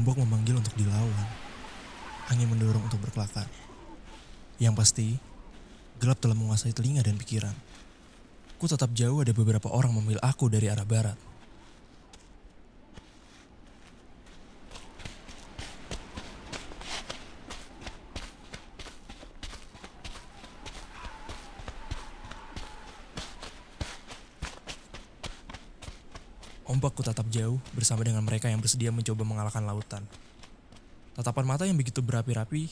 Ombak memanggil untuk dilawan. Angin mendorong untuk berkelakar. Yang pasti, gelap telah menguasai telinga dan pikiran. Ku tetap jauh ada beberapa orang memilih aku dari arah barat. Ombak ku tatap jauh bersama dengan mereka yang bersedia mencoba mengalahkan lautan. Tatapan mata yang begitu berapi-rapi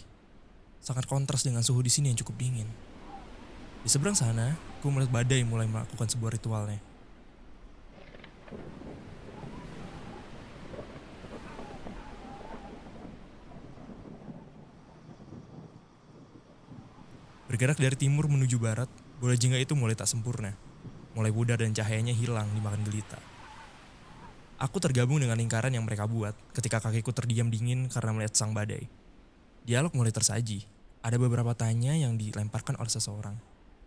sangat kontras dengan suhu di sini yang cukup dingin. Di seberang sana, ku melihat badai mulai melakukan sebuah ritualnya. Bergerak dari timur menuju barat, bola jingga itu mulai tak sempurna. Mulai pudar dan cahayanya hilang dimakan gelita. Aku tergabung dengan lingkaran yang mereka buat ketika kakiku terdiam dingin karena melihat sang badai. Dialog mulai tersaji. Ada beberapa tanya yang dilemparkan oleh seseorang.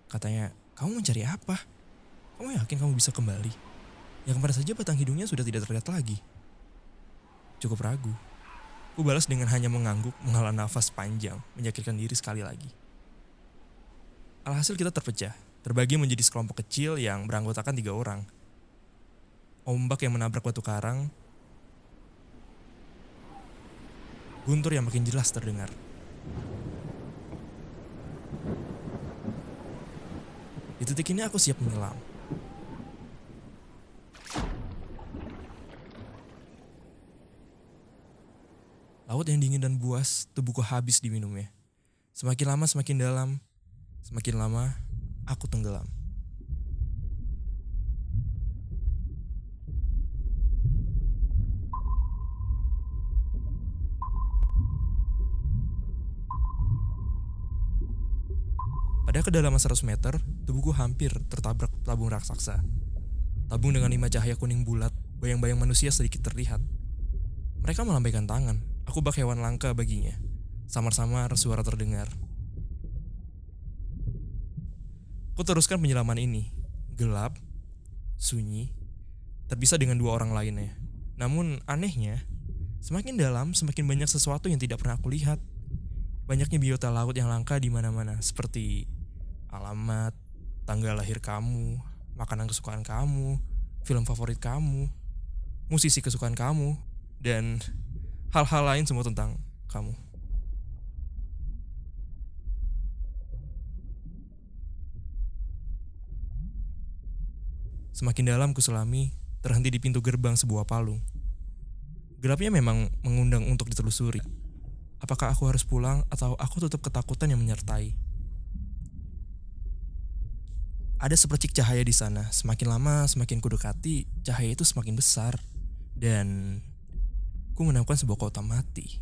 Katanya, kamu mencari apa? Kamu yakin kamu bisa kembali? Yang kemarin saja batang hidungnya sudah tidak terlihat lagi. Cukup ragu. Ku balas dengan hanya mengangguk, menghela nafas panjang, menyakitkan diri sekali lagi. Alhasil kita terpecah, terbagi menjadi sekelompok kecil yang beranggotakan tiga orang. Ombak yang menabrak batu karang, guntur yang makin jelas terdengar. Di titik ini aku siap menyelam. Laut yang dingin dan buas, tubuhku habis diminumnya. Semakin lama semakin dalam, semakin lama aku tenggelam. Pada kedalaman 100 meter, tubuhku hampir tertabrak tabung raksasa. Tabung dengan lima cahaya kuning bulat, bayang-bayang manusia sedikit terlihat. Mereka melambaikan tangan, aku bak hewan langka baginya. Samar-samar suara terdengar. Ku teruskan penyelaman ini. Gelap, sunyi, terpisah dengan dua orang lainnya. Namun anehnya, semakin dalam semakin banyak sesuatu yang tidak pernah aku lihat. Banyaknya biota laut yang langka di mana-mana, seperti alamat, tanggal lahir kamu, makanan kesukaan kamu, film favorit kamu, musisi kesukaan kamu, dan hal-hal lain semua tentang kamu. Semakin dalam kuselami, terhenti di pintu gerbang sebuah palung. Gelapnya memang mengundang untuk ditelusuri. Apakah aku harus pulang atau aku tetap ketakutan yang menyertai? Ada sepercik cahaya di sana. Semakin lama, semakin kudekati, cahaya itu semakin besar. Dan ku menemukan sebuah kota mati.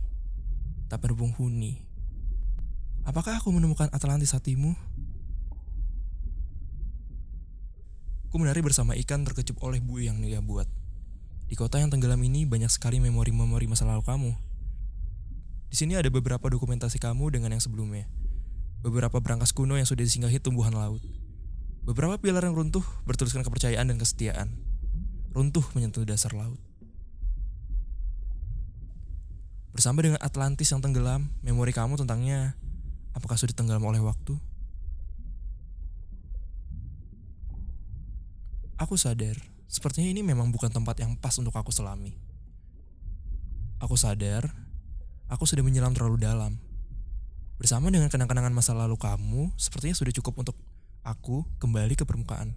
Tak berpenghuni. Apakah aku menemukan Atlantis hatimu? Ku menari bersama ikan terkecup oleh buih yang dia buat. Di kota yang tenggelam ini banyak sekali memori-memori masa lalu kamu. Di sini ada beberapa dokumentasi kamu dengan yang sebelumnya. Beberapa berangkas kuno yang sudah disinggahi tumbuhan laut. Beberapa pilar yang runtuh bertuliskan kepercayaan dan kesetiaan. Runtuh menyentuh dasar laut. Bersama dengan Atlantis yang tenggelam, memori kamu tentangnya apakah sudah tenggelam oleh waktu? Aku sadar, sepertinya ini memang bukan tempat yang pas untuk aku selami. Aku sadar, aku sudah menyelam terlalu dalam. Bersama dengan kenang-kenangan masa lalu kamu, sepertinya sudah cukup untuk aku kembali ke permukaan.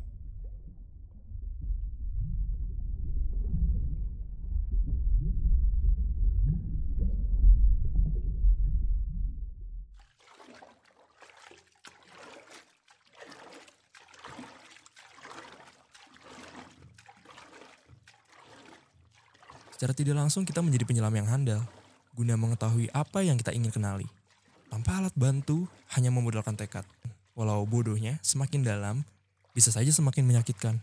Secara tidak langsung kita menjadi penyelam yang handal, guna mengetahui apa yang kita ingin kenali. Tanpa alat bantu, hanya memodalkan tekad. Walau bodohnya, semakin dalam, bisa saja semakin menyakitkan.